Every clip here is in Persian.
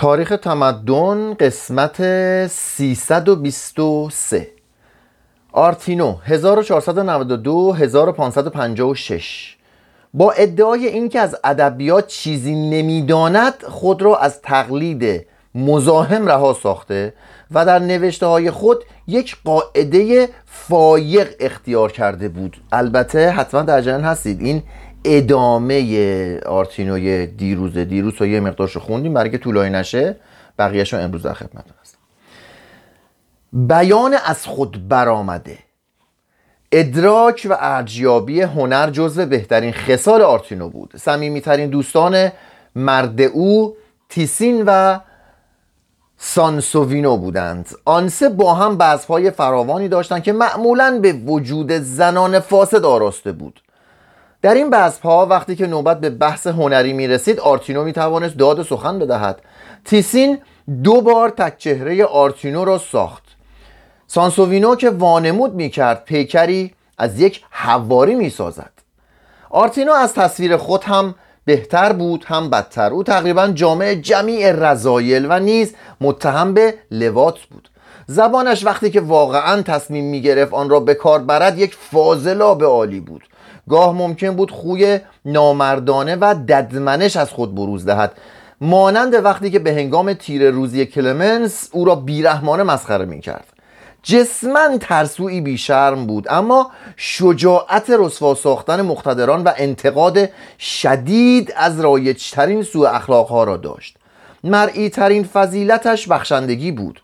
تاریخ تمدن قسمت 323 آرتینو 1492 1556 با ادعای اینکه از ادبیات چیزی نمی‌داند خود را از تقلید مزاحم رها ساخته و در نوشته های خود یک قاعده فایق اختیار کرده بود. البته حتما در جریان هستید. این ادامه آرتینوی دیروز دیروز تا یه مقدارش خوندیم برای که طولانی نشه بقیهش امروز در خدمت هستیم از خود برآمده. ادراک و ارزیابی هنر جزو بهترین خصال آرتینو بود. صمیمیترین دوستان مرد او تیسین و سانسووینو بودند. آن سه با هم بزمهای فراوانی داشتند که معمولا به وجود زنان فاسد آراسته بود. در این ها وقتی که نوبت به بحث هنری می رسید آرتینو می توانست داد سخن بدهد. تیسین دو بار تک چهره آرتینو را ساخت. سانسووینو که وانمود می کرد پیکری از یک حواری می سازد آرتینو از تصویر خود هم بهتر بود هم بدتر. او تقریبا جامع جمیع رذایل و نیز متهم به لواط بود. زبانش وقتی که واقعا تصمیم می گرفت آن را به کار برد یک به عالی بود. گاه ممکن بود خوی نامردانه و ددمنش از خود بروز دهد. مانند وقتی که به هنگام تیر روزی کلمنس او را بیرحمانه مسخره می کرد جسمن ترسوی بیشرم بود اما شجاعت رسوا ساختن مقتدران و انتقاد شدید از رایجترین سوء اخلاقها را داشت. مرئی ترین فضیلتش بخشندگی بود.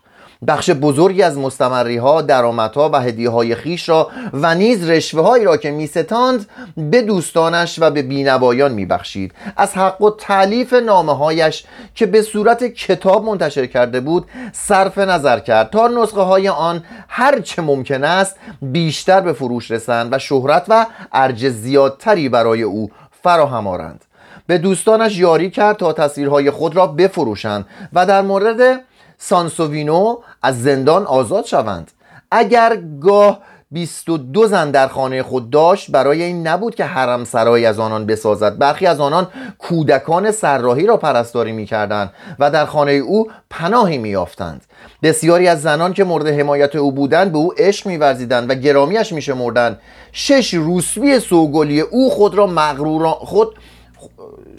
بخش بزرگی از مستمری ها درآمدها و هدیه های خیش را و نیز رشوه هایی را که میستاند به دوستانش و به بینوایان میبخشید. از حق و تعلیف نامه هایش که به صورت کتاب منتشر کرده بود صرف نظر کرد تا نسخه های آن هر چه ممکن است بیشتر به فروش رسند و شهرت و ارج زیادتری برای او فراهم آرند. به دوستانش یاری کرد تا تصویرهای خود را بفروشند و در مورد سانسووینو از زندان آزاد شوند. اگر گاه 22 زن در خانه خود داشت برای این نبود که حرم سرایی از آنان بسازد. برخی از آنان کودکان سرراهی را پرستاری می‌کردند و در خانه او پناهی میافتند بسیاری از زنان که مورد حمایت او بودند به او عشق میورزیدند و گرامیش میشمردند. شش روسبی سوگلی او خود را مغروران خود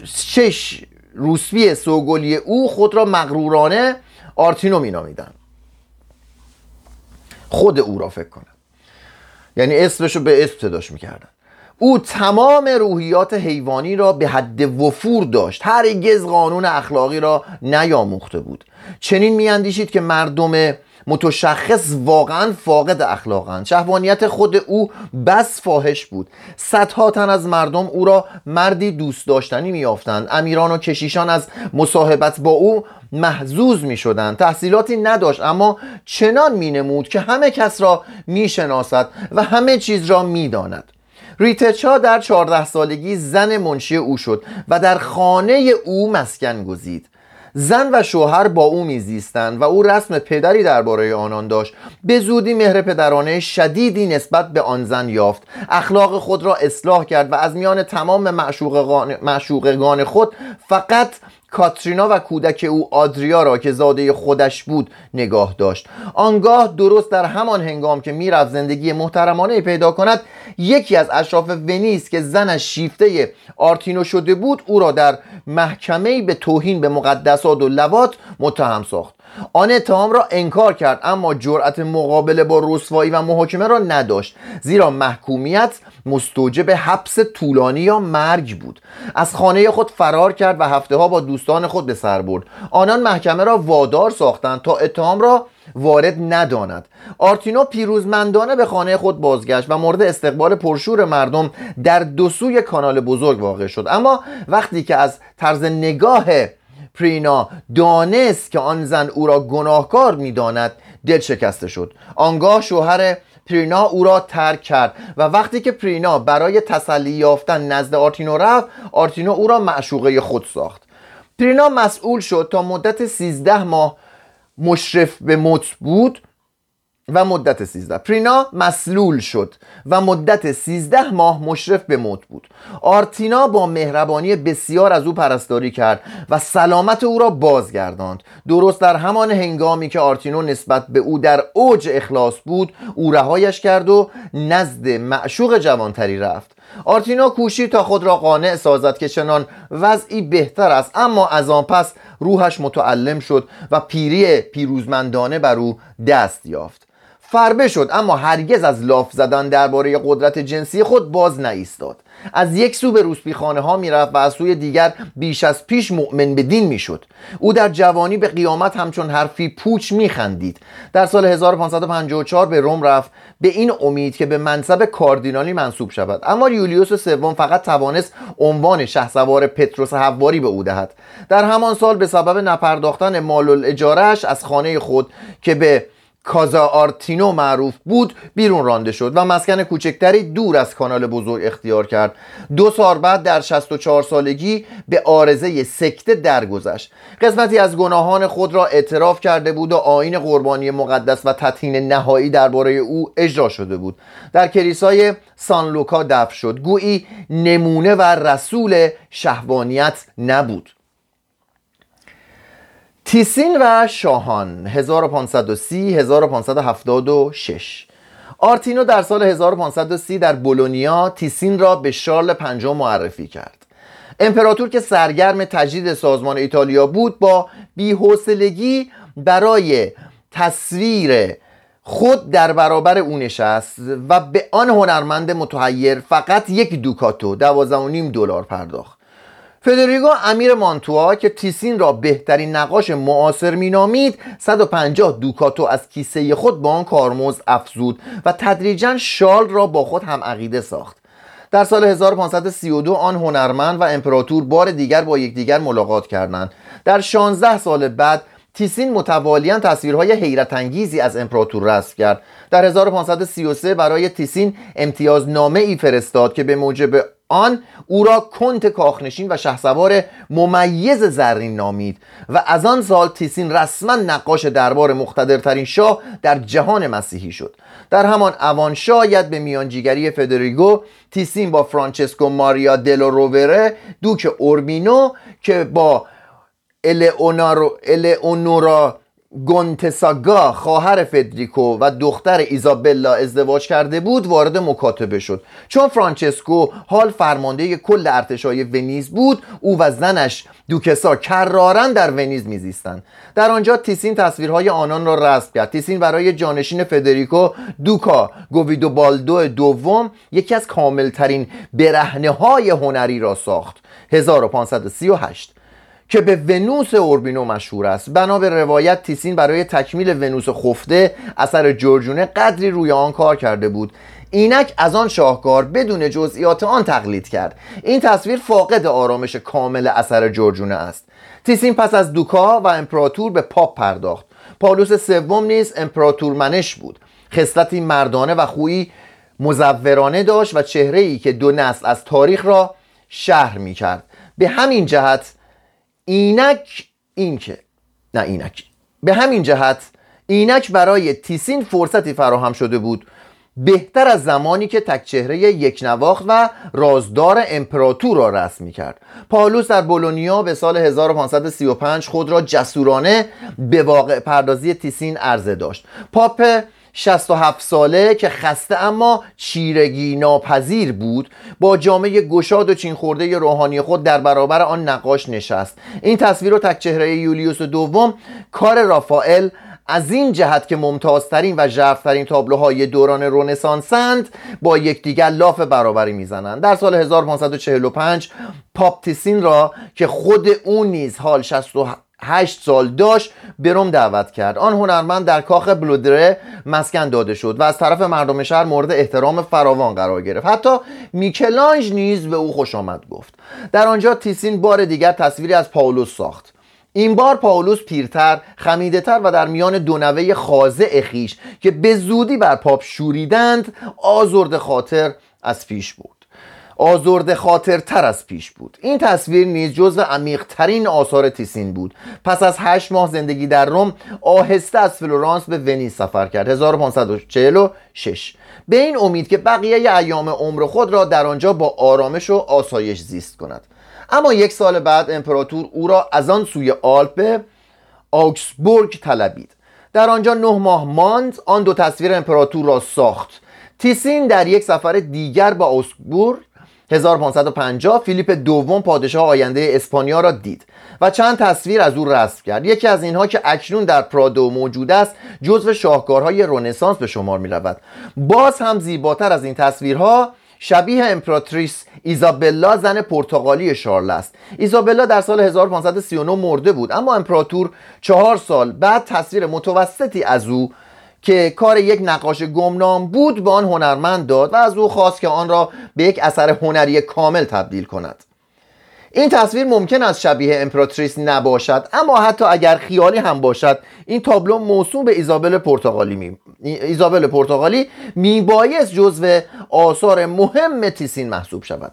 شش روسبی سوگلی او خود را مغرورانه آرتینو مینامیدن. خود او را فکر کنم. یعنی اسمش رو به اسم صداش می‌کردن. او تمام روحیات حیوانی را به حد وفور داشت. هرگز قانون اخلاقی را نیاموخته بود. چنین میاندیشید که مردم متشخص واقعا فاقد اخلاقند شهوانیت خود او بس فاحش بود. صدها تن از مردم او را مردی دوست داشتنی میافتند امیران و کشیشان از مصاحبت با او محزوز می شدن تحصیلاتی نداشت اما چنان می نمود که همه کس را می شناسد و همه چیز را می داند ریتچا در چهارده سالگی زن منشی او شد و در خانه او مسکن گزید. زن و شوهر با او میزیستند و او رسم پدری درباره آنان داشت. به زودی مهر پدرانه شدیدی نسبت به آن زن یافت. اخلاق خود را اصلاح کرد و از میان تمام معشوقگان خود فقط کاترینا و کودک او آدریا را که زاده خودش بود نگاه داشت. آنگاه درست در همان هنگام که می‌رفت زندگی محترمانه پیدا کند یکی از اشراف ونیز که زنش شیفته آرتینو شده بود او را در محکمه به توهین به مقدسات و لوات متهم ساخت. آن اتهام را انکار کرد اما جرأت مقابله با رسوایی و محاکمه را نداشت. زیرا محکومیت مستوجب حبس طولانی یا مرگ بود. از خانه خود فرار کرد و هفته ها با دوستان خود به سر برد. آنان محکمه را وادار ساختند تا اتهام را وارد نداند. آرتینو پیروزمندانه به خانه خود بازگشت و مورد استقبال پرشور مردم در دو سوی کانال بزرگ واقع شد. اما وقتی که از طرز نگاه پرینا دانست که آن زن او را گناهکار می‌داند دل شکسته شد. آنگاه شوهر پرینا او را ترک کرد و وقتی که پرینا برای تسلی یافتن نزد آرتینو رفت آرتینو او را معشوقه خود ساخت. پرینا مسئول شد تا مدت 13 ماه مشرف به موت بود. و مدت 13 پرینا مسلول شد و مدت 13 ماه مشرف به موت بود. آرتینا با مهربانی بسیار از او پرستاری کرد و سلامت او را بازگرداند. درست در همان هنگامی که آرتینو نسبت به او در اوج اخلاص بود او رهایش کرد و نزد معشوق جوانتری رفت. آرتینا کوشید تا خود را قانع سازد که چنان وضعی بهتر است اما از آن پس روحش متعلم شد و پیری پیروزمندانه بر او دست یافت. فربه شد اما هرگز از لاف زدن درباره قدرت جنسی خود باز نایستاد. از یک سو به روسپیخانه ها می‌رفت و از سوی دیگر بیش از پیش مؤمن به دین می‌شد. او در جوانی به قیامت همچون حرفی پوچ میخندید. در سال 1554 به روم رفت. به این امید که به منصب کاردینالی منصوب شود. اما یولیوس سوم فقط توانست عنوان شهسوار پتروس حواری به او دهد. در همان سال به سبب نپرداختن مال الاجارهش از خانه خود که به کازا آرتینو معروف بود بیرون رانده شد و مسکن کوچکتری دور از کانال بزرگ اختیار کرد. دو سال بعد در 64 سالگی به آرزه سکته درگذشت. قسمتی از گناهان خود را اعتراف کرده بود و آین قربانی مقدس و تطهین نهایی درباره او اجرا شده بود. در کلیسای سان لوکا دفن شد. گویی نمونه و رسول شهوانیت نبود. تیسین و شاهان 1530 1576 آرتینو در سال 1530 در بولونیا تیسین را به شارل پنجم معرفی کرد. امپراتور که سرگرم تجدید سازمان ایتالیا بود با بیحوصلگی برای تصویر خود در برابر او نشست و به آن هنرمند متحیر فقط یک دوکاتو دوازده دلار پرداخت. فدریگو امیر مانتوا که تیسین را بهترین نقاش معاصر مینامید 150 دوکاتو از کیسه خود با آن کارمزد افزود و تدریجا شال را با خود هم عقیده ساخت. در سال 1532 آن هنرمند و امپراتور بار دیگر با یکدیگر ملاقات کردند. در 16 سال بعد تیسین متوالیان تصویرهای حیرت انگیزی از امپراتور رسم کرد. در 1533 برای تیسین امتیازنامه ای فرستاد که به موجب آن او را کنت کاخنشین و شهسوار ممیز زرین نامید و از آن سال تیسین رسما نقاش دربار مقتدرترین شاه در جهان مسیحی شد. در همان اوان شاید به میانجیگری فدریگو تیسین با فرانچسکو ماریا دلو رووره دوک اوربینو که با الیونورا گونتساگا خواهر فدریکو و دختر ایزابلا ازدواج کرده بود وارد مکاتبه شد. چون فرانچسکو حال فرمانده کل ارتش‌های ونیز بود او و زنش دوکسا کراراً در ونیز میزیستند. در آنجا تیسین تصویرهای آنان را رسم کرد. تیسین برای جانشین فدریکو دوکا گویدو بالدو دوم یکی از کاملترین برهنه های هنری را ساخت. 1538 که به ونوس اوربینو مشهور است. بنا به روایت تیسین برای تکمیل ونوس خفته اثر جورجونه قدری روی آن کار کرده بود. اینک از آن شاهکار بدون جزئیات آن تقلید کرد. این تصویر فاقد آرامش کامل اثر جورجونه است. تیسین پس از دوکا و امپراتور به پاپ پرداخت. پالوس سوم نیز امپراتور منش بود. خصلتی مردانه و خویی مزورانه داشت و چهره ای که دو نسل از تاریخ را شرح می کرد به همین جهت اینک این که نه اینک. به همین جهت اینک برای تیسین فرصتی فراهم شده بود. بهتر از زمانی که تک چهره یک نواخت و رازدار امپراتور را رسم می کرد پالوس در بولونیا به سال 1535 خود را جسورانه به واقع پردازی تیسین عرضه داشت. پاپ 67 ساله که خسته اما چیرگی ناپذیر بود با جامعه گشاد و چین خورده روحانی خود در برابر آن نقاش نشست. این تصویر و تک چهره یولیوس دوم کار رافائل از این جهت که ممتازترین و ژرفترین تابلوهای دوران رونسانسند با یکدیگر لاف برابری می‌زنند. در سال 1545 پاپ تیسین را که خود او نیز حال 68 سال داشت به روم دعوت کرد. آن هنرمند در کاخ بلودره مسکن داده شد و از طرف مردم شهر مورد احترام فراوان قرار گرفت. حتی میکلانژ نیز به او خوش آمد گفت. در آنجا تیسین بار دیگر تصویری از پاولوس ساخت. این بار پاولوس پیرتر خمیدهتر و در میان دو نوه خاضع خویش که به زودی بر پاپ شوریدند آزرده خاطر از پیش بود. آزرده خاطر تر از پیش بود. این تصویر نیز جزو عمیقترین آثار تیسین بود. پس از هشت ماه زندگی در روم آهسته از فلورانس به ونیز سفر کرد. 1546 به این امید که بقیه ایام عمر خود را در آنجا با آرامش و آسایش زیست کند. اما یک سال بعد امپراتور او را از آن سوی آلپ به آوگسبورگ طلبید. در آنجا نه ماه ماند آن دو تصویر امپراتور را ساخت. تیسین در یک سفر دیگر به آوگسبورگ 1550 فیلیپ دوم پادشاه آینده اسپانیا را دید و چند تصویر از او رسم کرد. یکی از اینها که اکنون در پرادو موجود است جزو شاهکارهای رنسانس به شمار می رود باز هم زیباتر از این تصویرها شبیه امپراتریس ایزابلا زن پرتغالی شارل است. ایزابلا در سال 1539 مرده بود اما امپراتور چهار سال بعد تصویر متوسطی از او که کار یک نقاش گمنام بود به آن هنرمند داد و از او خواست که آن را به یک اثر هنری کامل تبدیل کند. این تصویر ممکن است شبیه امپراتریس نباشد اما حتی اگر خیالی هم باشد این تابلو موسوم به ایزابل پرتغالی می... ایزابل پرتغالی میبایست جزو آثار مهم تیسین محسوب شود.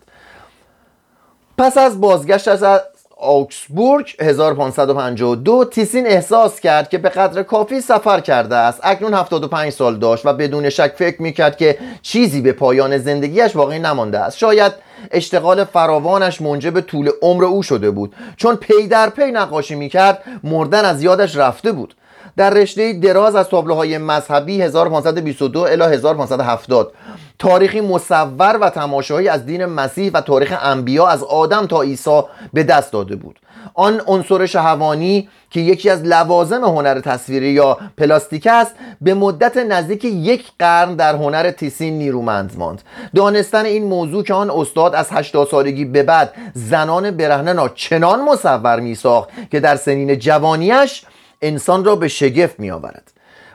پس از بازگشت از آوگسبورگ 1552 تیسین احساس کرد که به قدر کافی سفر کرده است. اکنون 75 سال داشت و بدون شک فکر می‌کرد که چیزی به پایان زندگیش باقی نمانده است. شاید اشتغال فراوانش موجب طول عمر او شده بود چون پی در پی نقاشی می‌کرد مردن از یادش رفته بود. در رشته دراز از تابلوهای مذهبی 1522 الی 1570 تاریخی مصور و تماشایی از دین مسیح و تاریخ انبیا از آدم تا عیسی به دست داده بود. آن عنصر شهوانی که یکی از لوازم هنر تصویری یا پلاستیک است به مدت نزدیک یک قرن در هنر تیسین نیرومند ماند. دانستن این موضوع که آن استاد از 80 سالگی به بعد زنان برهنه را چنان مصور می ساخت که در سنین جوانیش انسان را به شگفت می آورد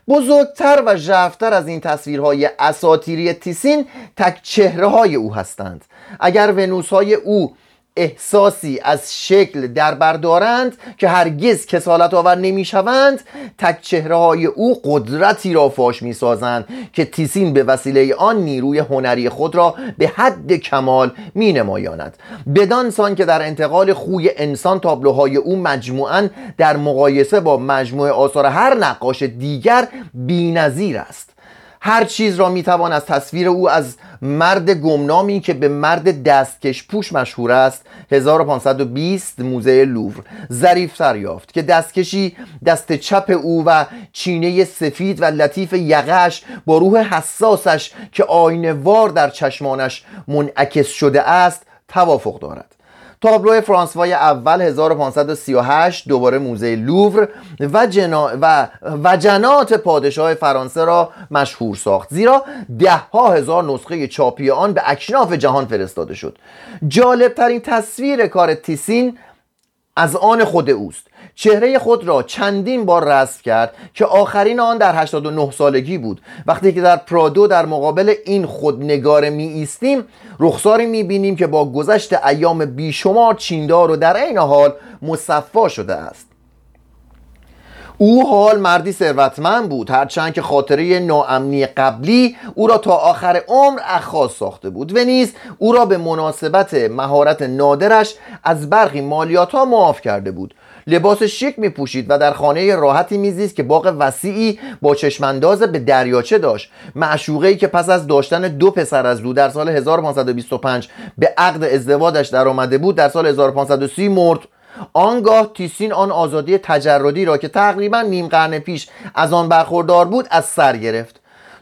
بزرگتر و ژرفتر از این تصویرهای اساتیری تیسین تک چهره های او هستند. اگر ونوس های او احساسی از شکل در بردارند که هرگز کسالت آور نمی شوند تک چهره های او قدرتی را فاش می سازند که تیسین به وسیله آن نیروی هنری خود را به حد کمال می نمایاند بدان سان که در انتقال خوی انسان تابلوهای او مجموعا در مقایسه با مجموعه آثار هر نقاش دیگر بینظیر است. هر چیز را می‌توان از تصویر او از مرد گمنامی که به مرد دستکش پوش مشهور است 1520 موزه لوور ظریفتر یافت که دستکشی دست چپ او و چینه سفید و لطیف یقش با روح حساسش که آینه وار در چشمانش منعکس شده است توافق دارد. تابلو فرانسوای اول 1538 دوباره موزه لوور و, جنا... و وجنات پادشاه فرانسه را مشهور ساخت. زیرا ده ها هزار نسخه چاپی آن به اکناف جهان فرستاده شد. جالب ترین تصویر کار تیسین از آن خود اوست. چهره خود را چندین بار رسم کرد که آخرین آن در 89 سالگی بود. وقتی که در پرادو در مقابل این خودنگار می ایستیم رخساری می بینیم که با گذشت ایام بیشمار چیندار و در عین حال مصفا شده است. او حال مردی ثروتمند بود هرچند که خاطره ناامنی قبلی او را تا آخر عمر اخاص ساخته بود. و نیز او را به مناسبت مهارت نادرش از برخی مالیات ها معاف کرده بود. لباس شیک می پوشید و در خانه راحتی میزیست که باغ وسیعی با چشمانداز به دریاچه داشت. معشوقه ای که پس از داشتن دو پسر از دو در سال 1525 به عقد ازدواجش در آمده بود در سال 1530 مرد. آنگاه تیسین آن آزادی تجردی را که تقریبا نیم قرن پیش از آن برخوردار بود از سر گرفت.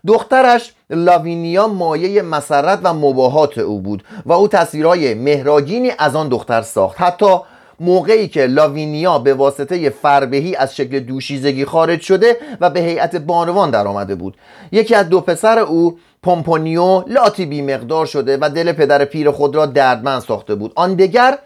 دخترش لاوینیا مایه مسرت و مباهات او بود و او تصویرهای مهراگینی از آن دختر ساخت. حتی موقعی که لاوینیا به واسطه فربهی از شکل دوشیزگی خارج شده و به هیئت بانوان در آمده بود. یکی از دو پسر او پومپونیو لاتی بی مقدار شده و دل پدر پیر خود را دردمند ساخته بود. آن دگر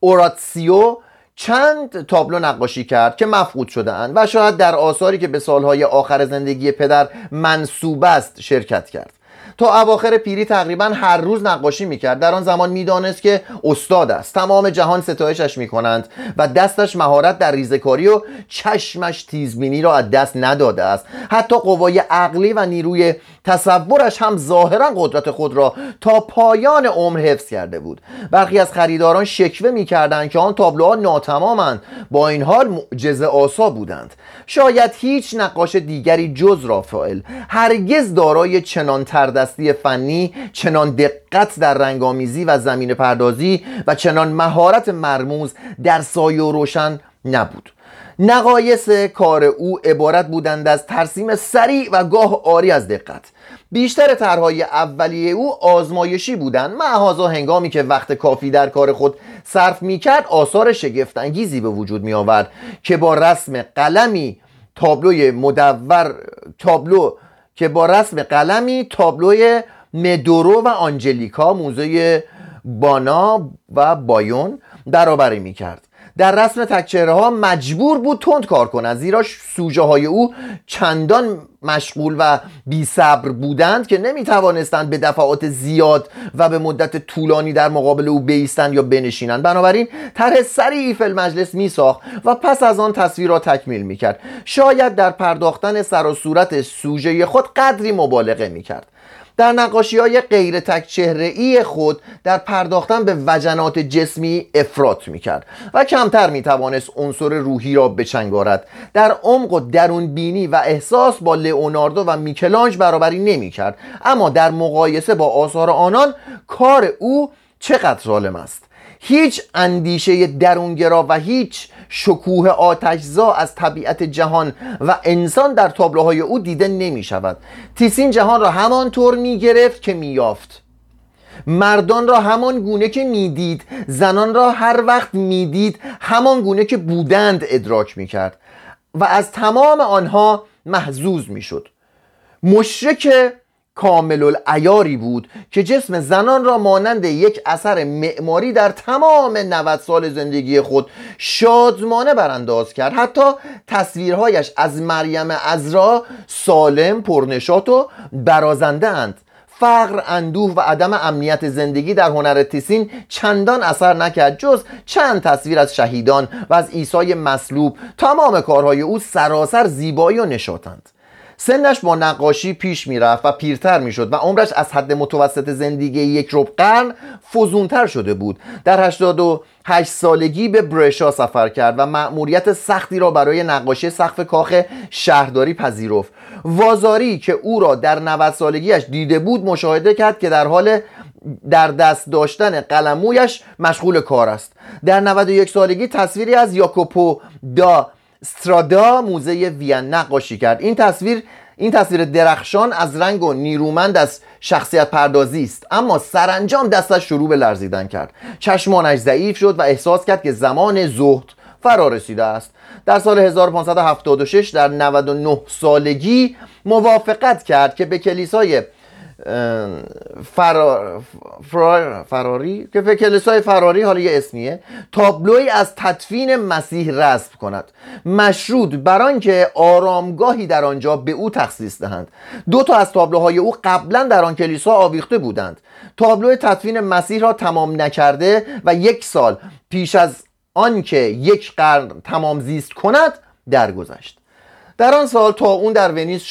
اوراتسیو چند تابلو نقاشی کرد که مفقود شده اند و شاید در آثاری که به سالهای آخر زندگی پدر منسوب است شرکت کرد. تا اواخر پیری تقریبا هر روز نقاشی می‌کرد. در آن زمان می‌دانست که استاد است. تمام جهان ستایشش می‌کنند و دستش مهارت در ریزکاری و چشمش تیزبینی را از دست نداده است. حتی قوای عقلی و نیروی تصورش هم ظاهرا قدرت خود را تا پایان عمر حفظ کرده بود. برخی از خریداران شکوه می‌کردند که آن تابلوها ناتمامند. با این حال معجزه آسا بودند. شاید هیچ نقاش دیگری جز رافائل. هرگز دارای چنان تردستی فنی چنان دقت در رنگامیزی و زمین پردازی و چنان مهارت مرموز در سایه و روشن نبود. نقایص کار او عبارت بودند از ترسیم سریع و گاه آری از دقت. بیشتر طرحهای اولیه او آزمایشی بودند. معهازا هنگامی که وقت کافی در کار خود صرف می‌کرد آثار شگفتانگیزی به وجود می آورد که با رسم قلمی تابلوی مدور تابلو که با رسم قلمی تابلوی مدورو و آنجلیکا موزه بانا و بایون برابری می‌کرد. در رسم تکچهره ها مجبور بود تند کار کند زیرا سوژه های او چندان مشغول و بی صبر بودند که نمی توانستند به دفعات زیاد و به مدت طولانی در مقابل او بیستند یا بنشینند. بنابراین طرح سریعی فل مجلس می ساخت و پس از آن تصویر را تکمیل می کرد شاید در پرداختن سر و صورت سوژه خود قدری مبالغه می کرد در نقاشی های غیر تک چهره ای خود در پرداختن به وجنات جسمی افراط می کرد و کمتر می توانست عنصر روحی را بچنگارد. در عمق و درون بینی و احساس با لئوناردو و میکلانج برابری نمی کرد اما در مقایسه با آثار آنان کار او چقدر ظالم است؟ هیچ اندیشه درونگرا و هیچ شکوه آتشزا از طبیعت جهان و انسان در تابلوهای او دیده نمی شود تیسین جهان را همانطور می گرفت که می یافت مردان را همان گونه که می‌دید زنان را هر وقت می‌دید همان گونه که بودند ادراک می کرد و از تمام آنها محزوز می شد مشرک کامل العیاری بود که جسم زنان را مانند یک اثر معماری در تمام 90 سال زندگی خود شادمانه برانداز کرد. حتی تصویرهایش از مریم ازرا سالم پرنشات و برازنده اند فقر اندوه و عدم امنیت زندگی در هنر تیسین چندان اثر نکرد جز چند تصویر از شهیدان و از عیسی مصلوب. تمام کارهای او سراسر زیبایی و نشاتند سنش با نقاشی پیش می‌رفت و پیرتر می‌شد و عمرش از حد متوسط زندگی یک رب قرن فزونتر شده بود. در 88 سالگی به برشا سفر کرد و مأموریت سختی را برای نقاشی سقف کاخ شهرداری پذیرفت. وازاری که او را در 90 سالگیش دیده بود مشاهده کرد که در حال در دست داشتن قلمویش مشغول کار است. در 91 سالگی تصویری از یاکوپو دا استرادا موزه وین نقاشی کرد. این تصویر این تصویر درخشان از رنگ و نیرومند از شخصیت پردازی است. اما سرانجام دستش شروع به لرزیدن کرد. چشمانش ضعیف شد و احساس کرد که زمان زهد فرا رسیده است. در سال 1576 در 99 سالگی موافقت کرد که به کلیسای فرار... فراری؟ که به کلیسای فراری حالا یه اسمیه تابلوی از تدفین مسیح رسم کند. مشروط بر آنکه آرامگاهی در آنجا به او تخصیص دهند. دو تا از تابلوهای او قبلا در آن کلیسا آویخته بودند. تابلو تدفین مسیح را تمام نکرده و یک سال پیش از آنکه یک قرن تمام زیست کند درگذشت. در آن سال تا اون در ونیز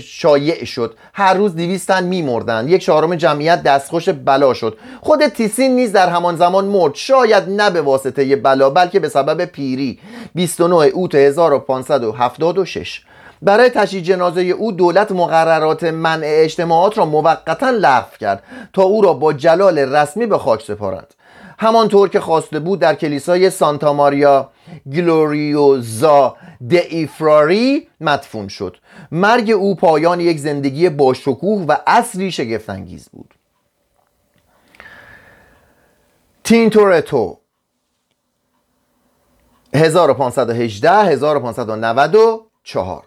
شایع شد. هر روز دویستن میمردند یک چهارم جمعیت دستخوش بلا شد. خود تیسین نیز در همان زمان مرد. شاید نه به واسطه بلا بلکه به سبب پیری. 29 اوت 1576 برای تشییع جنازه او دولت مقررات منع اجتماعات را موقتا لغو کرد تا او را با جلال رسمی به خاک سپارد همانطور که خواسته بود در کلیسای سانتا ماریا گلوریوزا ایفراری مدفون شد. مرگ او پایان یک زندگی با شکوه و اصلی شگفتانگیز بود. تینتورتو 1518 1594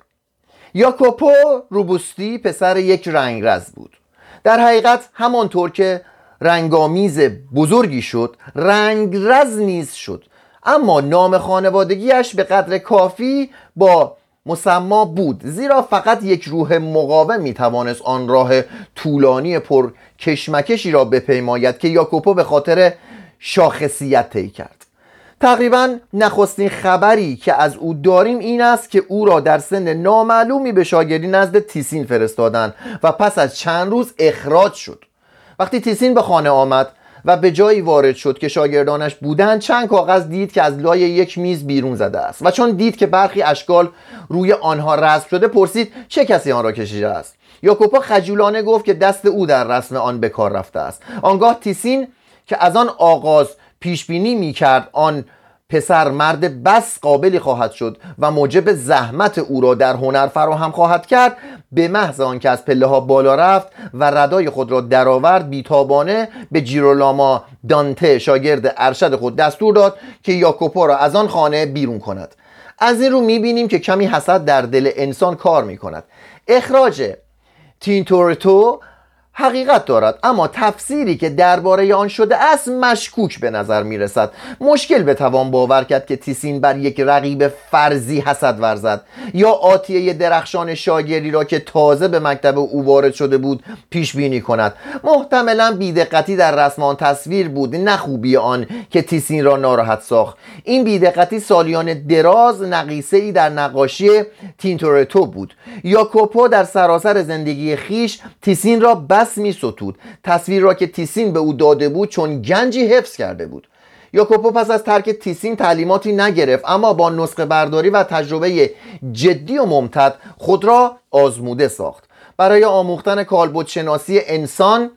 یاکوپو روبوستی پسر یک رنگرز بود. در حقیقت همانطور که رنگامیز بزرگی شد رنگرز نیز شد. اما نام خانوادگیش به قدر کافی با مسما بود زیرا فقط یک روح مقاوم می توانست آن راه طولانی پر کشمکشی را بپیماید که یاکوپو به خاطر شاخصیت طی کرد. تقریبا نخستین خبری که از او داریم این است که او را در سن نامعلومی به شاگردی نزد تیسین فرستادند و پس از چند روز اخراج شد. وقتی تیسین به خانه آمد و به جایی وارد شد که شاگردانش بودند چند کاغذ دید که از لای یک میز بیرون زده است و چون دید که برخی اشکال روی آنها رسم شده پرسید چه کسی آن را کشیده است؟ یاکوپا خجولانه گفت که دست او در رسم آن به کار رفته است. آنگاه تیسین که از آن آغاز پیش بینی می کرد آن پسر مرد بس قابلی خواهد شد و موجب زحمت او را در هنر فراهم خواهد کرد به محض آنکه از پله ها بالا رفت و ردای خود را درآورد بیتابانه به جیرولاما دانته شاگرد ارشد خود دستور داد که یاکوپو را از آن خانه بیرون کند. از این رو می‌بینیم که کمی حسد در دل انسان کار می‌کند. اخراج تینتورتو حقیقت دارد اما تفسیری که درباره آن شده است مشکوک به نظر می رسد مشکل به توان باور کرد که تیسین بر یک رقیب فرضی حسد ورزد یا آتیه درخشان شاگردی را که تازه به مکتب او وارد شده بود پیش بینی کند. محتملا بیدقتی در رسم آن تصویر بود نه خوبی آن که تیسین را ناراحت ساخت. این بیدقتی سالیان دراز نقیصه ای در نقاشی تینتورتو بود. یاکوپو در سراسر زندگی خویش تیسین را بس می ستود. تصویر را که تیسین به او داده بود چون گنجی حفظ کرده بود. یاکوپو پس از ترک تیسین تعلیماتی نگرفت اما با نسخه برداری و تجربه جدی و ممتد خود را آزموده ساخت. برای آموختن کالبد شناسی انسان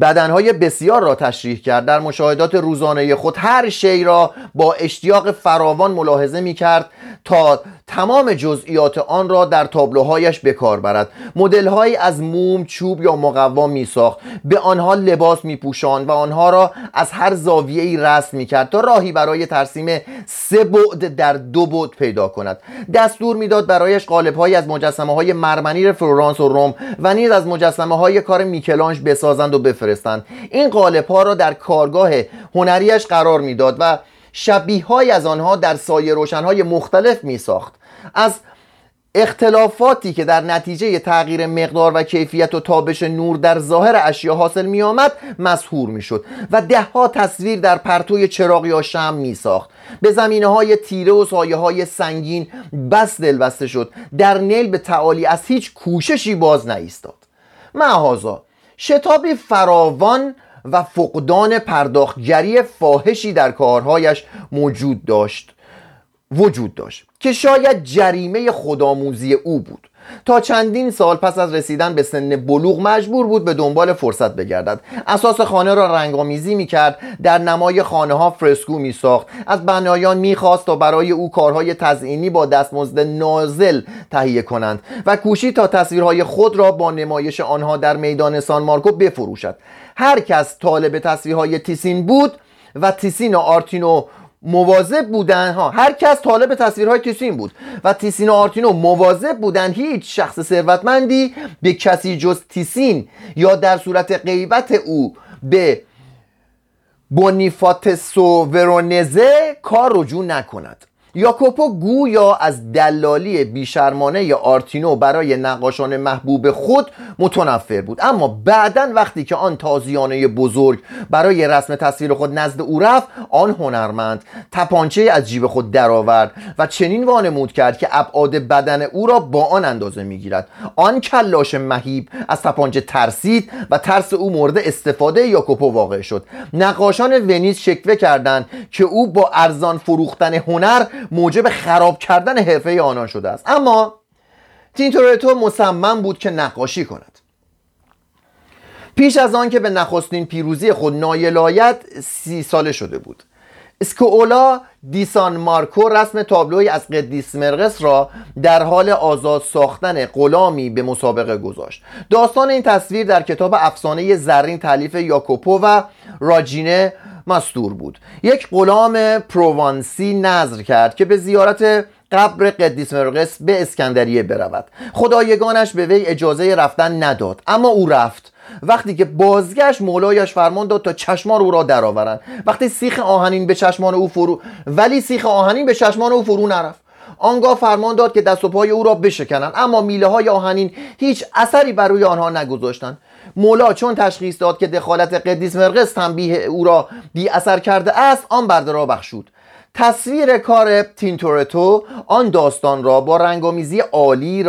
بدنهای بسیار را تشریح کرد. در مشاهدات روزانه خود هر شی را با اشتیاق فراوان ملاحظه می کرد تا تمام جزئیات آن را در تابلوهایش به کار برد. مدلهایی از موم چوب یا مقوا می ساخت به آنها لباس می پوشان و آنها را از هر زاویه ای رسم می کرد تا راهی برای ترسیم سه بعد در دو بعد پیدا کند. دستور می‌داد برایش قالبهایی از مجسمه های مرمنیر فلورانس و روم و نیز از مجسمه های کار میکلانج بسازند و بفرستند. این قالب ها را در کارگاه هنریش قرار می‌داد و شبیه از آنها در سایه روشن های مختلف می ساخت از اختلافاتی که در نتیجه تغییر مقدار و کیفیت و تابش نور در ظاهر اشیا حاصل می آمد مسهور می شد و دهها تصویر در پرتوی چراغ یا شم می ساخت به زمینه های تیره و سایه های سنگین بس دلبسته شد. در نیل به تعالی از هیچ کوششی باز نایستاد معهازا شتابی فراوان و فقدان پرداختگری فاحشی در کارهایش موجود داشت وجود داشت که شاید جریمه خودآموزی او بود. تا چندین سال پس از رسیدن به سن بلوغ مجبور بود به دنبال فرصت بگردد. اثاث خانه را رنگامیزی می‌کرد در نمای خانه ها فرسکو میساخت. از بنایان می‌خواست تا برای او کارهای تزئینی با دستمزد نازل تهیه کنند و کوشید تا تصویرهای خود را با نمایش آنها در میدان سان مارکو بفروشد. هر کس طالب تصویرهای تیسین بود و تیسین و آرتینو مواظب بودند ها هر کس طالب تصویرهای تیسین بود و تیسین و آرتینو مواظب بودند هیچ شخص ثروتمندی به کسی جز تیسین یا در صورت غیبت او به بونیفاتسو ورونزه کار رجوع نکند. یاکوپو گویا از دلالی بیشرمانه آرتینو برای نقاشان محبوب خود متنفر بود. اما بعدا وقتی که آن تازیانه بزرگ برای رسم تصویر خود نزد او رفت آن هنرمند تپانچه از جیب خود درآورد و چنین وانمود کرد که ابعاد بدن او را با آن اندازه می‌گیرد. آن کلاش مهیب از تپانچه ترسید و ترس او مورد استفاده یاکوپو واقع شد. نقاشان ونیز شکوه کردند که او با ارزان فروختن هنر موجب خراب کردن حرفه آنان شده است. اما تینتورتو مصمم بود که نقاشی کند. پیش از آن که به نخستین پیروزی خود نایل آید سی ساله شده بود. اسکولا دیسان مارکو رسم تابلوی از قدیس مرقس را در حال آزاد ساختن غلامی به مسابقه گذاشت. داستان این تصویر در کتاب افسانه زرین تعلیف یاکوپو و راجینه مستور بود. یک غلام پروانسی نظر کرد که به زیارت قبر قدیس مرقس به اسکندریه برود. خدایگانش به وی اجازه رفتن نداد اما او رفت. وقتی که بازگشت مولایش فرمان داد تا چشمان او را درآورند. وقتی سیخ آهنین به چشمان او فرو ولی سیخ آهنین به چشمان او فرو نرفت. آنگاه فرمان داد که دست و پای او را بشکنند اما میله های آهنین هیچ اثری بر روی آنها نگذاشتند. مولا چون تشخیص داد که دخالت قدیس مرقس تنبیه او را بی اثر کرده است آن برده را بخشود. تصویر کار تینتورتو آن داستان را با رنگامیزی عالی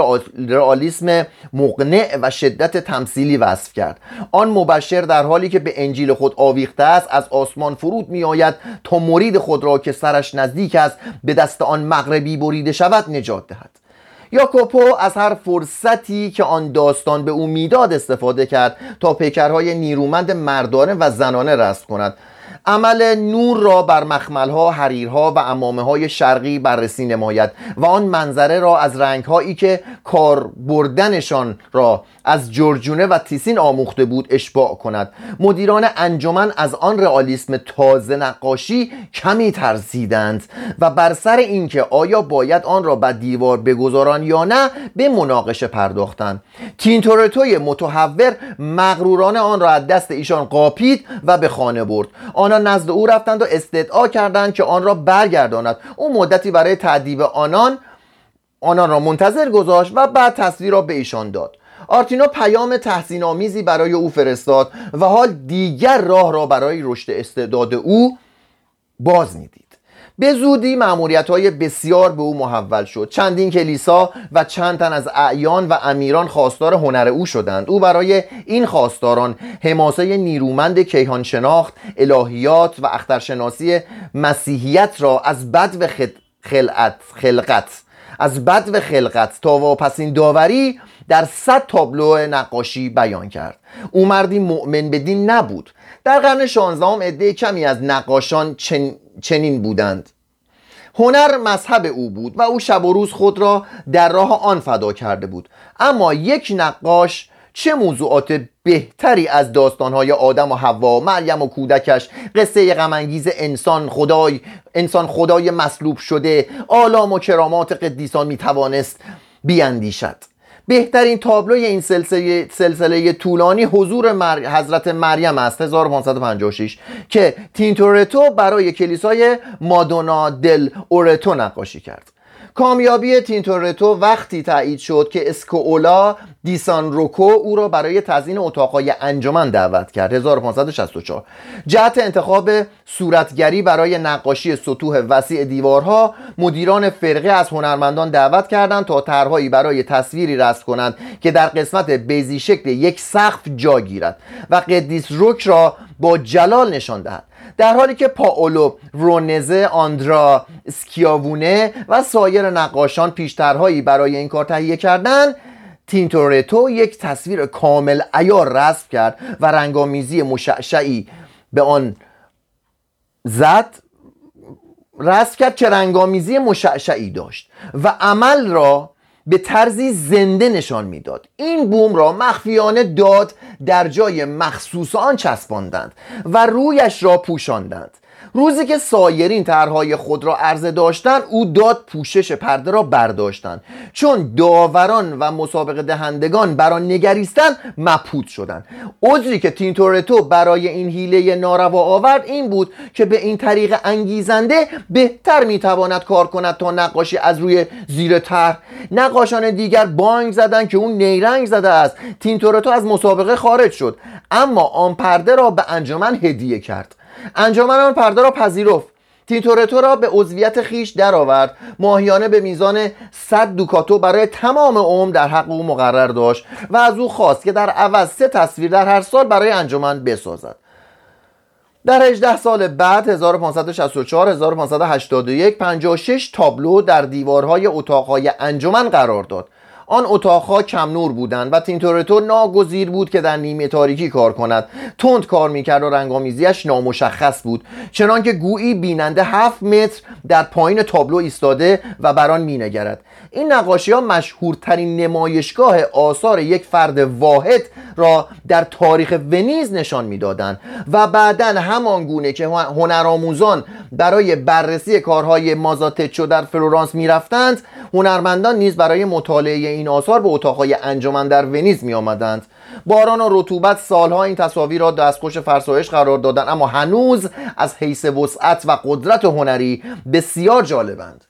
رئالیسم مقنع و شدت تمثیلی وصف کرد. آن مبشر در حالی که به انجیل خود آویخته است از آسمان فرود می آید تا مرید خود را که سرش نزدیک است به دست آن مغربی بریده شود نجات دهد. یاکوپو از هر فرصتی که آن داستان به او می‌داد استفاده کرد تا پیکرهای نیرومند مردانه و زنانه رسم کند. عمل نور را بر مخملها، حریرها و امامه های شرقی بررسی نماید و آن منظره را از رنگهایی که کار بردنشان را از جورجونه و تیسین آموخته بود اشباع کند. مدیران انجمن از آن رئالیسم تازه نقاشی کمی ترسیدند و بر سر اینکه آیا باید آن را به دیوار بگذاران یا نه به مناقشه پرداختند. تینتورتوی متحور مغرورانه آن را از دست ایشان قاپید و به خانه برد. آنان نزد او رفتند و استدعا کردند که آن را برگرداند. او مدتی برای تعدیب آنان آنان را منتظر گذاشت و بعد تصویر را به ایشان داد. آرتینو پیام تحسین آمیزی برای او فرستاد و حال دیگر راه را برای رشد استعداد او باز می‌دید. به زودی معمولیت های بسیار به او محول شد. چندین کلیسا و چند تن از اعیان و امیران خواستار هنر او شدند. او برای این خواستاران حماسه نیرومند کیهان شناخت الهیات و اخترشناسی مسیحیت را از بد و خلقت, خلقت از بد و خلقت تا واپسین داوری در صد تابلو نقاشی بیان کرد. او مردی مؤمن به دین نبود. در قرن 16 عده کمی از نقاشان چنین بودند. هنر مذهب او بود و او شب و روز خود را در راه آن فدا کرده بود. اما یک نقاش چه موضوعات بهتری از داستانهای آدم و حوا مریم و کودکش قصه غمانگیز انسان خدای انسان خدای مصلوب شده آلام و کرامات قدیسان می‌توانست بیاندیشد؟ بهترین تابلوی این سلسله, سلسله طولانی حضور مر... حضرت مریم است 1556 که تینتورتو برای کلیسای مادونا دل اورتو نقاشی کرد. کامیابی تینتورتو وقتی تایید شد که اسکولا دی سان روکو او را برای تزیین اتاقای انجمن دعوت کرد. 1564 جهت انتخاب صورتگری برای نقاشی سطوح وسیع دیوارها مدیران فرقه از هنرمندان دعوت کردند تا طرحهایی برای تصویری رسم کنند که در قسمت بیزی شکل یک سقف جا گیرد و قدیس روک را با جلال نشان دهد. در حالی که پاولو رونزه آندرا سکیاوونه و سایر نقاشان پیشترهایی برای این کار تهیه کردند تینتورتو یک تصویر کامل ایار رسم کرد و رنگامیزی مشعشعی به آن زد رسم کرد که رنگامیزی مشعشعی داشت و عمل را به طرزی زنده نشان می‌داد. این بوم را مخفیانه داد در جای مخصوص آن چسباندند و رویش را پوشاندند. روزی که سایرین طرحهای خود را عرضه داشتند او داد پوشش پرده را برداشتند چون داوران و مسابقه دهندگان بر آن نگریستند مپود شدند. عذری که تینتورتو برای این حیله ناروا آورد این بود که به این طریق انگیزنده بهتر می‌تواند کار کند تا نقاشی از روی زیر طرح. نقاشان دیگر بانگ زدند که اون نیرنگ زده است. تینتورتو از مسابقه خارج شد. اما آن پرده را به انجمن هدیه کرد. انجمن آن پرده را پذیرفت. تینتورتو را به عضویت خویش درآورد. ماهیانه به میزان 100 دوکاتو برای تمام عمر در حق او مقرر داشت و از او خواست که در عوض سه تصویر در هر سال برای انجمن بسازد. در 18 سال بعد 1564 1581 56 تابلو در دیوارهای اتاقهای انجمن قرار داد. آن اتاقها کم نور بودند و تینتورتو ناگزیر بود که در نیمه تاریکی کار کند. تند کار می‌کرد و رنگامیزیش نامشخص بود. چنانکه گویی بیننده هفت متر در پایین تابلو ایستاده و بر آن مینگرد. این نقاشی ها مشهورترین نمایشگاه آثار یک فرد واحد را در تاریخ ونیز نشان می‌دادند و بعدا همان گونه که هنرآموزان برای بررسی کارهای مازاتچو در فلورانس می‌رفتند هنرمندان نیز برای مطالعه آثار به اتاقهای انجمن در ونیز می آمدند باران و رطوبت سالها این تصاویر را دستخوش فرسایش قرار دادند اما هنوز از حیث وسعت و قدرت هنری بسیار جالبند.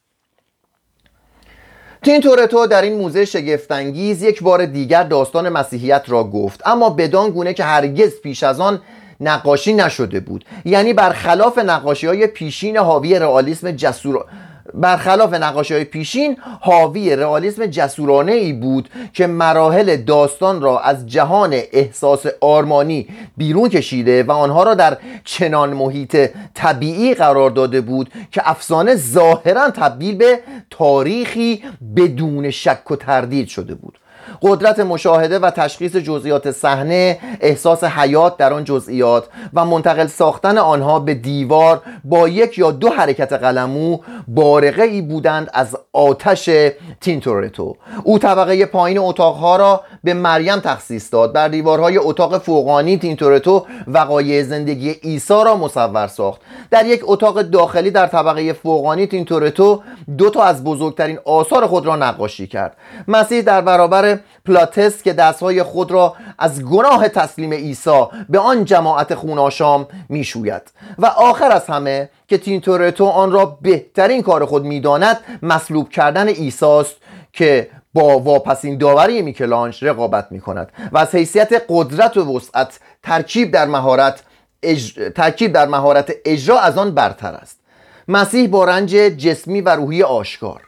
تورتو در این موزه شگفتانگیز یک بار دیگر داستان مسیحیت را گفت اما بدان گونه که هرگز پیش از آن نقاشی نشده بود. یعنی برخلاف نقاشی های پیشین حاوی رئالیسم جسور برخلاف نقاشی های پیشین حاوی رئالیسم جسورانه ای بود که مراحل داستان را از جهان احساس آرمانی بیرون کشیده و آنها را در چنان محیط طبیعی قرار داده بود که افسانه ظاهرا تبدیل به تاریخی بدون شک و تردید شده بود. قدرت مشاهده و تشخیص جزئیات صحنه احساس حیات در آن جزئیات و منتقل ساختن آنها به دیوار با یک یا دو حرکت قلمو بارقه ای بودند از آتش تینتورتو. او طبقه پایین اتاقها را به مریم تخصیص داد. بر دیوارهای اتاق فوقانی تینتورتو وقایع زندگی عیسی را مصور ساخت. در یک اتاق داخلی در طبقه فوقانی تینتورتو دو تا از بزرگترین آثار خود را نقاشی کرد. مسیح در برابر پیلاطس که دستهای خود را از گناه تسلیم عیسی به آن جماعت خون‌آشام می‌شوید. و آخر از همه که تینتورتو آن را بهترین کار خود می‌داند مصلوب کردن عیسی که با واپسین داوری میکلانژ رقابت می کند و از حیثیت قدرت و وسعت ترکیب در مهارت ترکیب در مهارت اجرا از آن برتر است. مسیح با رنج جسمی و روحی آشکار.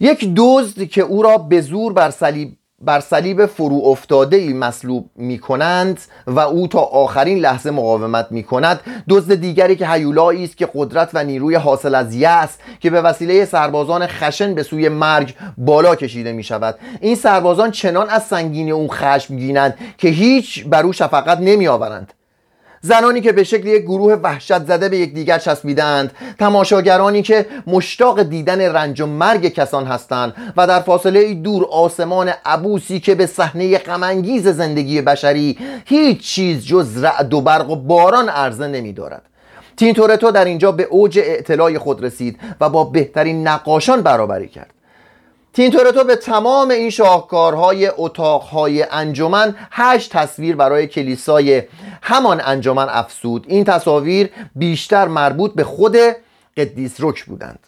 یک دزد که او را به زور بر صلیب بر صلیب فرو افتاده ای مصلوب می کنند و او تا آخرین لحظه مقاومت می کند دزد دیگری که هیولایی است که قدرت و نیروی حاصل از یأس که به وسیله سربازان خشن به سوی مرگ بالا کشیده می شود این سربازان چنان از سنگینی اون خشم گینند که هیچ بر او شفقت نمی آورند زنانی که به شکل یک گروه وحشت زده به یکدیگر چسبیدند. تماشاگرانی که مشتاق دیدن رنج و مرگ کسان هستند و در فاصله دور آسمان عبوسی که به صحنه غمانگیز زندگی بشری هیچ چیز جز رعد و برق و باران عرضه نمیدارد. تینتورتو در اینجا به اوج اعتلاع خود رسید و با بهترین نقاشان برابری کرد. تینتورتو به تمام این شاهکارهای اتاقهای انجمن هشت تصویر برای کلیسای همان انجمن افسود این تصاویر بیشتر مربوط به خود قدیس رک بودند.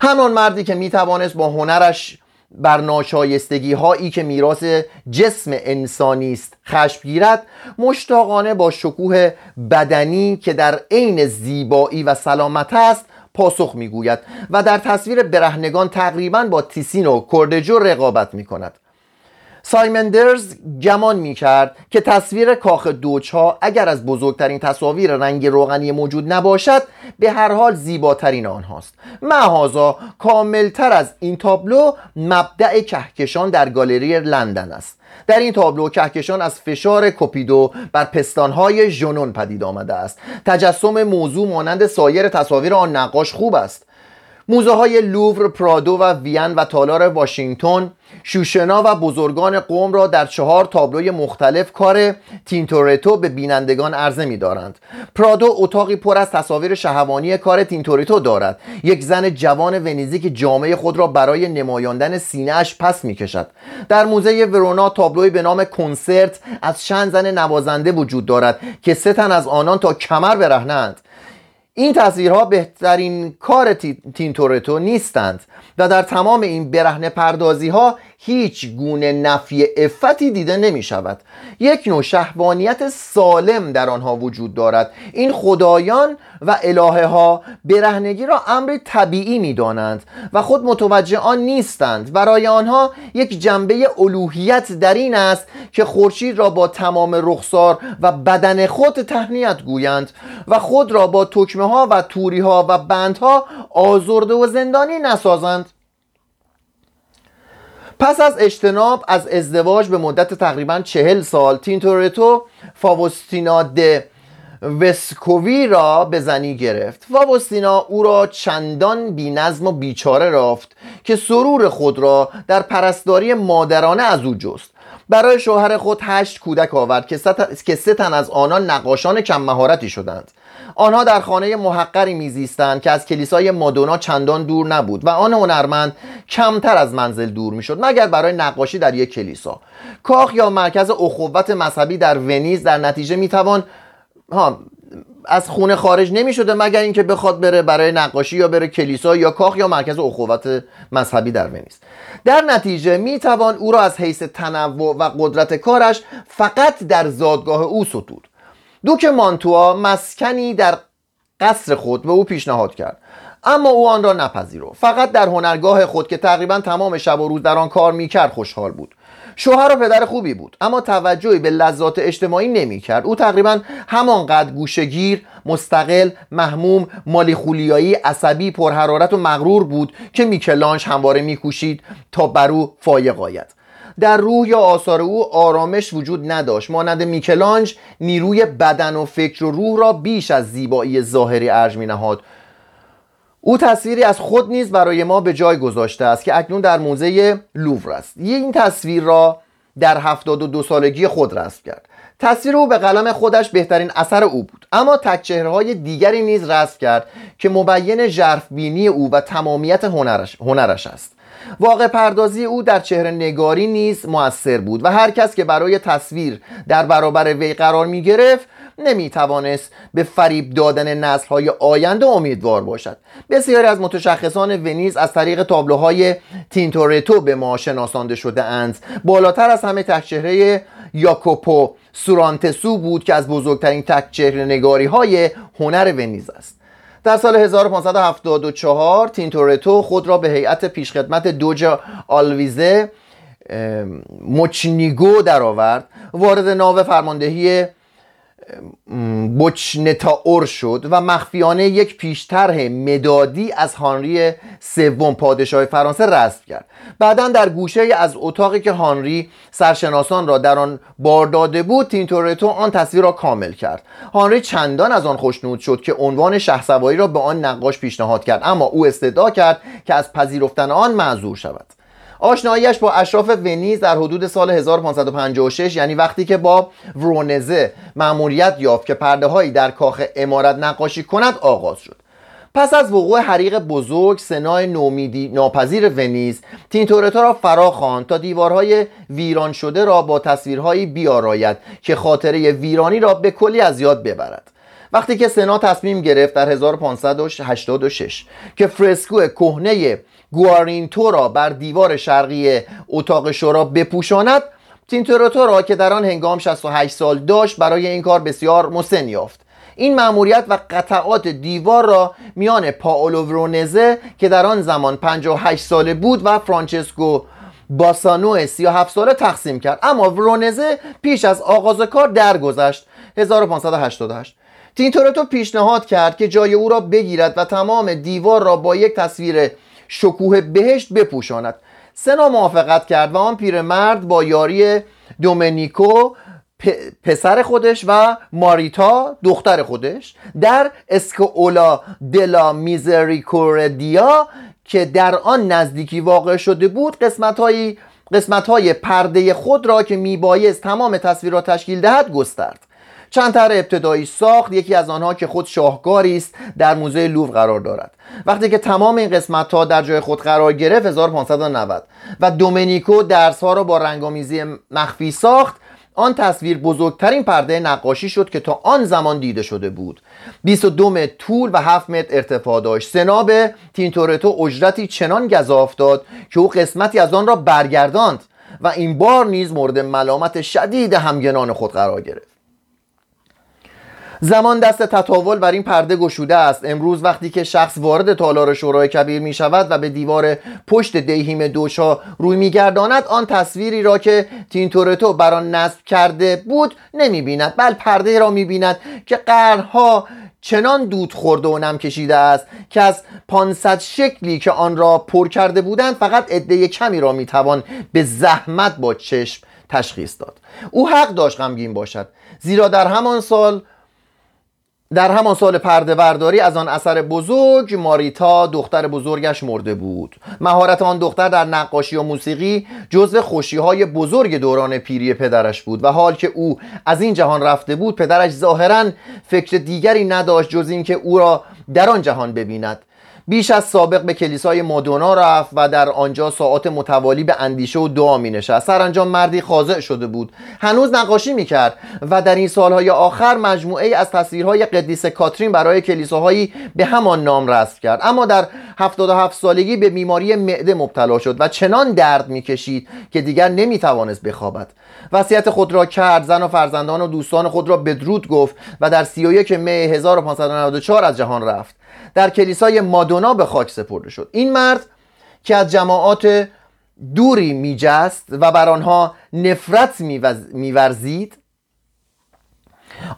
همان مردی که می‌توانست با هنرش بر ناشایستگی هایی که میراث جسم انسانی است خشم گیرد مشتاقانه با شکوه بدنی که در عین زیبایی و سلامت است پاسخ می‌گوید و در تصویر برهنگان تقریبا با تیسین و کردجو رقابت می کند سایمندز گمان می کرد که تصویر کاخ دوجها اگر از بزرگترین تصاویر رنگ روغنی موجود نباشد به هر حال زیباترین آنهاست. معهذا کاملتر از این تابلو مبدأ کهکشان در گالری لندن است. در این تابلو کهکشان از فشار کوپیدو بر پستانهای ژونون پدید آمده است. تجسم موضوع مانند سایر تصاویر آن نقاش خوب است. موزه های لوور، پرادو و وین و تالار واشنگتن شوشنا و بزرگان قوم را در چهار تابلوی مختلف کار تینتورتو به بینندگان عرضه می دارند پرادو اتاقی پر از تصاویر شهوانی کار تینتورتو دارد. یک زن جوان ونیزی که جامه خود را برای نمایاندن سینه‌اش پس می کشد در موزه ورونا تابلوی به نام کنسرت از چند زن نوازنده وجود دارد که سه تن از آنان تا کمر برهنه‌اند این تصویرها بهترین کار تینتورتو نیستند و در تمام این برهنه پردازی ها هیچ گونه نفی افتی دیده نمی شود یک نوع شهوانیت سالم در آنها وجود دارد. این خدایان و الهه ها برهنگی را امر طبیعی می دانند و خود متوجه آن نیستند. برای آنها یک جنبه الوهیت در این است که خورشید را با تمام رخسار و بدن خود تهنیت گویند و خود را با تکمه ها و توری ها و بندها آزرده و زندانی نسازند. پس از اجتناب از ازدواج به مدت تقریبا چهل سال تینتورتو فاوستینا ده وسکووی را به زنی گرفت. فاوستینا او را چندان بی نظم و بیچاره رافت که سرور خود را در پرستاری مادرانه از او جست. برای شوهر خود هشت کودک آورد که سه تن از آنان نقاشان کم مهارتی شدند. آنها در خانه محقری میزیستند که از کلیسای مادونا چندان دور نبود و آن هنرمند کمتر از منزل دور می‌شد مگر برای نقاشی در یک کلیسا. کاخ یا مرکز اخوت مذهبی در ونیز در نتیجه می‌توان ها از خونه خارج نمی شده مگر اینکه بخواد بره برای نقاشی یا بره کلیسا یا کاخ یا مرکز اخوت مذهبی در ونیز. در نتیجه می توان او را از حیث تنوع و قدرت کارش فقط در زادگاه او ستود. دوک مانتوا مسکنی در قصر خود به او پیشنهاد کرد. اما او آن را نپذیرفت. فقط در هنرگاه خود که تقریبا تمام شب و روز در آن کار می‌کرد خوشحال بود. شوهر و پدر خوبی بود اما توجهی به لذات اجتماعی نمی‌کرد. او تقریبا همانقدر گوشگیر مستقل محموم مالی خولیایی عصبی پرحرارت و مغرور بود که میکلانج همواره میکوشید تا بر او فایق آید. در روح یا آثار او آرامش وجود نداشت. مانند میکلانج نیروی بدن و فکر و روح را بیش از زیبایی ظاهری ارج می نهاد او تصویری از خود نیز برای ما به جای گذاشته است که اکنون در موزه لوور است. این تصویر را در هفتاد و دو سالگی خود رسم کرد. تصویر او به قلم خودش بهترین اثر او بود. اما تکچهرهای دیگری نیز رسم کرد که مبین ژرف بینی او و تمامیت هنرش, هنرش است. واقع پردازی او در چهره نگاری نیز موثر بود و هر کس که برای تصویر در برابر وی قرار می گرفت نمی توانست به فریب دادن نسل های آینده امیدوار باشد. بسیاری از متشخصان ونیز از طریق تابلوهای تینتورتو به ما شناسانده شده اند. بالاتر از همه تکچهره یاکوپو سورانتسو بود که از بزرگترین تکچهره نگاری های هنر ونیز است. در سال 1574 تینتورتو خود را به هیئت پیشخدمت دوج آلویزه موچنیگو درآورد. وارد ناو فرماندهی بوچنتاور شد و مخفیانه یک پیش‌طرح مدادی از هانری سوم پادشاه فرانسه رسم کرد. بعدا در گوشه از اتاقی که هانری سرشناسان را در آن بار داده بود تینتورتو آن تصویر را کامل کرد. هانری چندان از آن خوشنود شد که عنوان شهسواری را به آن نقاش پیشنهاد کرد اما او استدعا کرد که از پذیرفتن آن معذور شود. آشناییش با اشراف ونیز در حدود سال 1556 یعنی وقتی که با ورونزه مأموریت یافت که پرده هایی در کاخ امارت نقاشی کند آغاز شد. پس از وقوع حریق بزرگ سنای نومیدی ناپذیر ونیز تینتورتا را فرا خواند تا دیوارهای ویران شده را با تصویرهایی بیاراید که خاطره ویرانی را به کلی از یاد ببرد. وقتی که سنا تصمیم گرفت در 1586 که فرسکو کهنه گوارینتو را بر دیوار شرقی اتاق شورا بپوشاند تینتوراتو را که در آن هنگام 68 سال داشت برای این کار بسیار مسن یافت. این مأموریت و قطعات دیوار را میان پاولو ورونزه که در آن زمان 58 ساله بود و فرانچسکو باسانو 37 ساله تقسیم کرد. اما ورونزه پیش از آغاز کار درگذشت. 1588 تینتورتو پیشنهاد کرد که جای او را بگیرد و تمام دیوار را با یک تصویر شکوه بهشت بپوشاند. سنا موافقت کرد و آن پیرمرد با یاری دومنیکو پسر خودش و ماریتا دختر خودش در اسکولا دلا میزریکوردیا که در آن نزدیکی واقع شده بود قسمت های, قسمت های پرده خود را که میبایست تمام تصویرات تشکیل دهد گسترد. چند طرح ابتدایی ساخت یکی از آنها که خود شاهکاری است در موزه لوور قرار دارد. وقتی که تمام این قسمت ها در جای خود قرار گرفت 1590 و دومنیکو درس ها را با رنگامیزی مخفی ساخت. آن تصویر بزرگترین پرده نقاشی شد که تا آن زمان دیده شده بود. 22 متر طول و 7 متر ارتفاع داشت. سنا به تینتورتو اجرتی چنان گزاف داد که او قسمتی از آن را برگرداند و این بار نیز مورد ملامت شدید همگنان خود قرار گرفت. زمان دست تطاول بر این پرده گشوده است. امروز وقتی که شخص وارد تالار شورای کبیر می شود و به دیوار پشت دیهیم دوج‌ها روی می گرداند آن تصویری را که تینتورتو بر آن نصب کرده بود نمی بیند بل پرده را می بیند که قرنها چنان دود خورده و نم کشیده است که از 500 شکلی که آن را پر کرده بودند فقط عده کمی را می‌توان به زحمت با چشم تشخیص داد. او حق داشت غمگین باشد زیرا در همان سال در همان سال پرده برداری از آن اثر بزرگ ماریتا دختر بزرگش مرده بود. مهارت آن دختر در نقاشی و موسیقی جزو خوشی های بزرگ دوران پیری پدرش بود و حال که او از این جهان رفته بود پدرش ظاهرا فکر دیگری نداشت جز اینکه او را در آن جهان ببیند. بیش از سابق به کلیسای مادونا رفت و در آنجا ساعات متوالی به اندیشه و دعا می نشست سرانجام مردی خاضع شده بود. هنوز نقاشی می کرد و در این سالهای آخر مجموعه از تصویرهای قدیس کاترین برای کلیساهایی به همان نام رسم کرد. اما در 77 سالگی به بیماری معده مبتلا شد و چنان درد می کشید که دیگر نمی توانست بخوابد. وصیت خود را کرد زن و فرزندان و دوستان خود را بدرود گفت و در 31 می 1594 از جهان رفت. در کلیسای مادونا به خاک سپرده شد. این مرد که از جماعات دوری میجست و بر آنها نفرت میورزید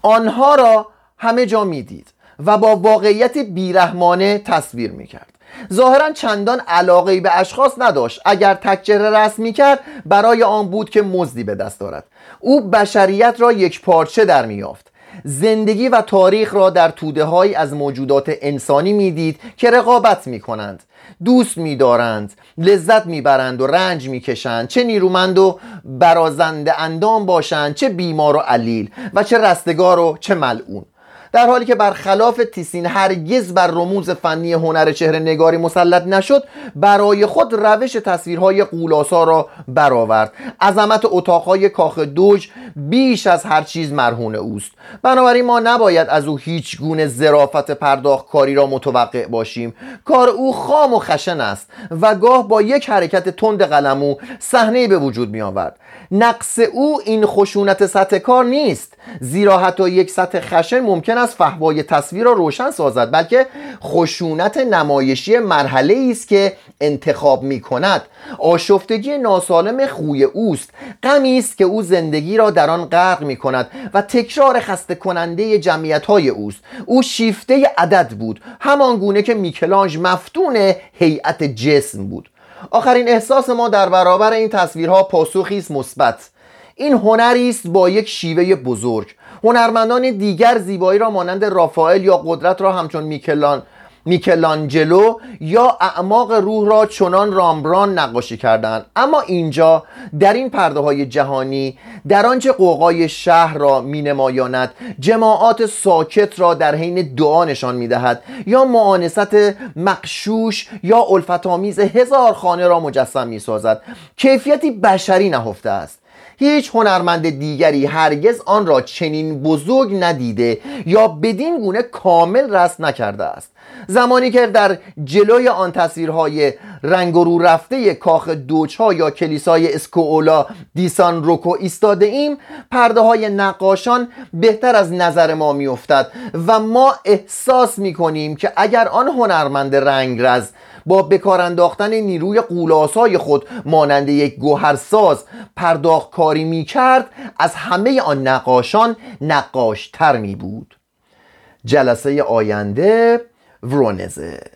آنها را همه جا می‌دید و با واقعیت بیرحمانه تصویر می‌کرد. ظاهرا چندان علاقه به اشخاص نداشت. اگر تکچهره رسم می‌کرد برای آن بود که مزدی به دست دارد او بشریت را یک پارچه در میافت زندگی و تاریخ را در توده های از موجودات انسانی می‌دید که رقابت می کنند دوست میدارند لذت می‌برند و رنج می‌کشند. چه نیرومند و برازنده اندام باشند چه بیمار و علیل و چه رستگار و چه ملعون. در حالی که برخلاف تیسین هرگز بر رموز فنی هنر چهره نگاری مسلط نشد برای خود روش تصویرهای قولاسا را برآورد. عظمت اتاقهای کاخ دوج بیش از هر چیز مرهون اوست. بنابراین ما نباید از او هیچ گونه زرافت پرداخت کاری را متوقع باشیم. کار او خام و خشن است و گاه با یک حرکت تند قلمو صحنه به وجود می آورد نقص او این خشونت سطح کار نیست زیرا حتی یک سطح خشن ممکن است فهوای تصویر را روشن سازد بلکه خشونت نمایشی مرحله است که انتخاب می کند آشفتگی ناسالم خوی اوست. غمی است که او زندگی را در آن غرق می کند و تکرار خسته کننده جمعیت های اوست. او شیفته عدد بود همان گونه که میکلانج مفتون هیئت جسم بود. آخرین احساس ما در برابر این تصویرها پاسخی است مثبت. این هنری است با یک شیوه بزرگ. هنرمندان دیگر زیبایی را مانند رافائل یا قدرت را همچون میکلان میکلانجلو یا اعماق روح را چنان رامبران نقاشی کردند اما اینجا در این پرده های جهانی در آنچه قوقای شهر را می نمایاند جماعات ساکت را در حین دعا نشان می دهد یا معانست مقشوش یا الفتامیز هزار خانه را مجسم می سازد کیفیتی بشری نهفته است. هیچ هنرمند دیگری هرگز آن را چنین بزرگ ندیده یا بدین گونه کامل رسم نکرده است. زمانی که در جلوی آن تصویرهای رنگ رو رفته کاخ دوچها یا کلیسای اسکوولا دیسان روکو ایستاده ایم پرده های نقاشان بهتر از نظر ما میافتد و ما احساس می کنیم که اگر آن هنرمند رنگرز با بکار انداختن نیروی قولاسای خود مانند یک گوهرساز پرداخت کاری می کرد از همه آن نقاشان نقاشتر می بود جلسه آینده ورونزه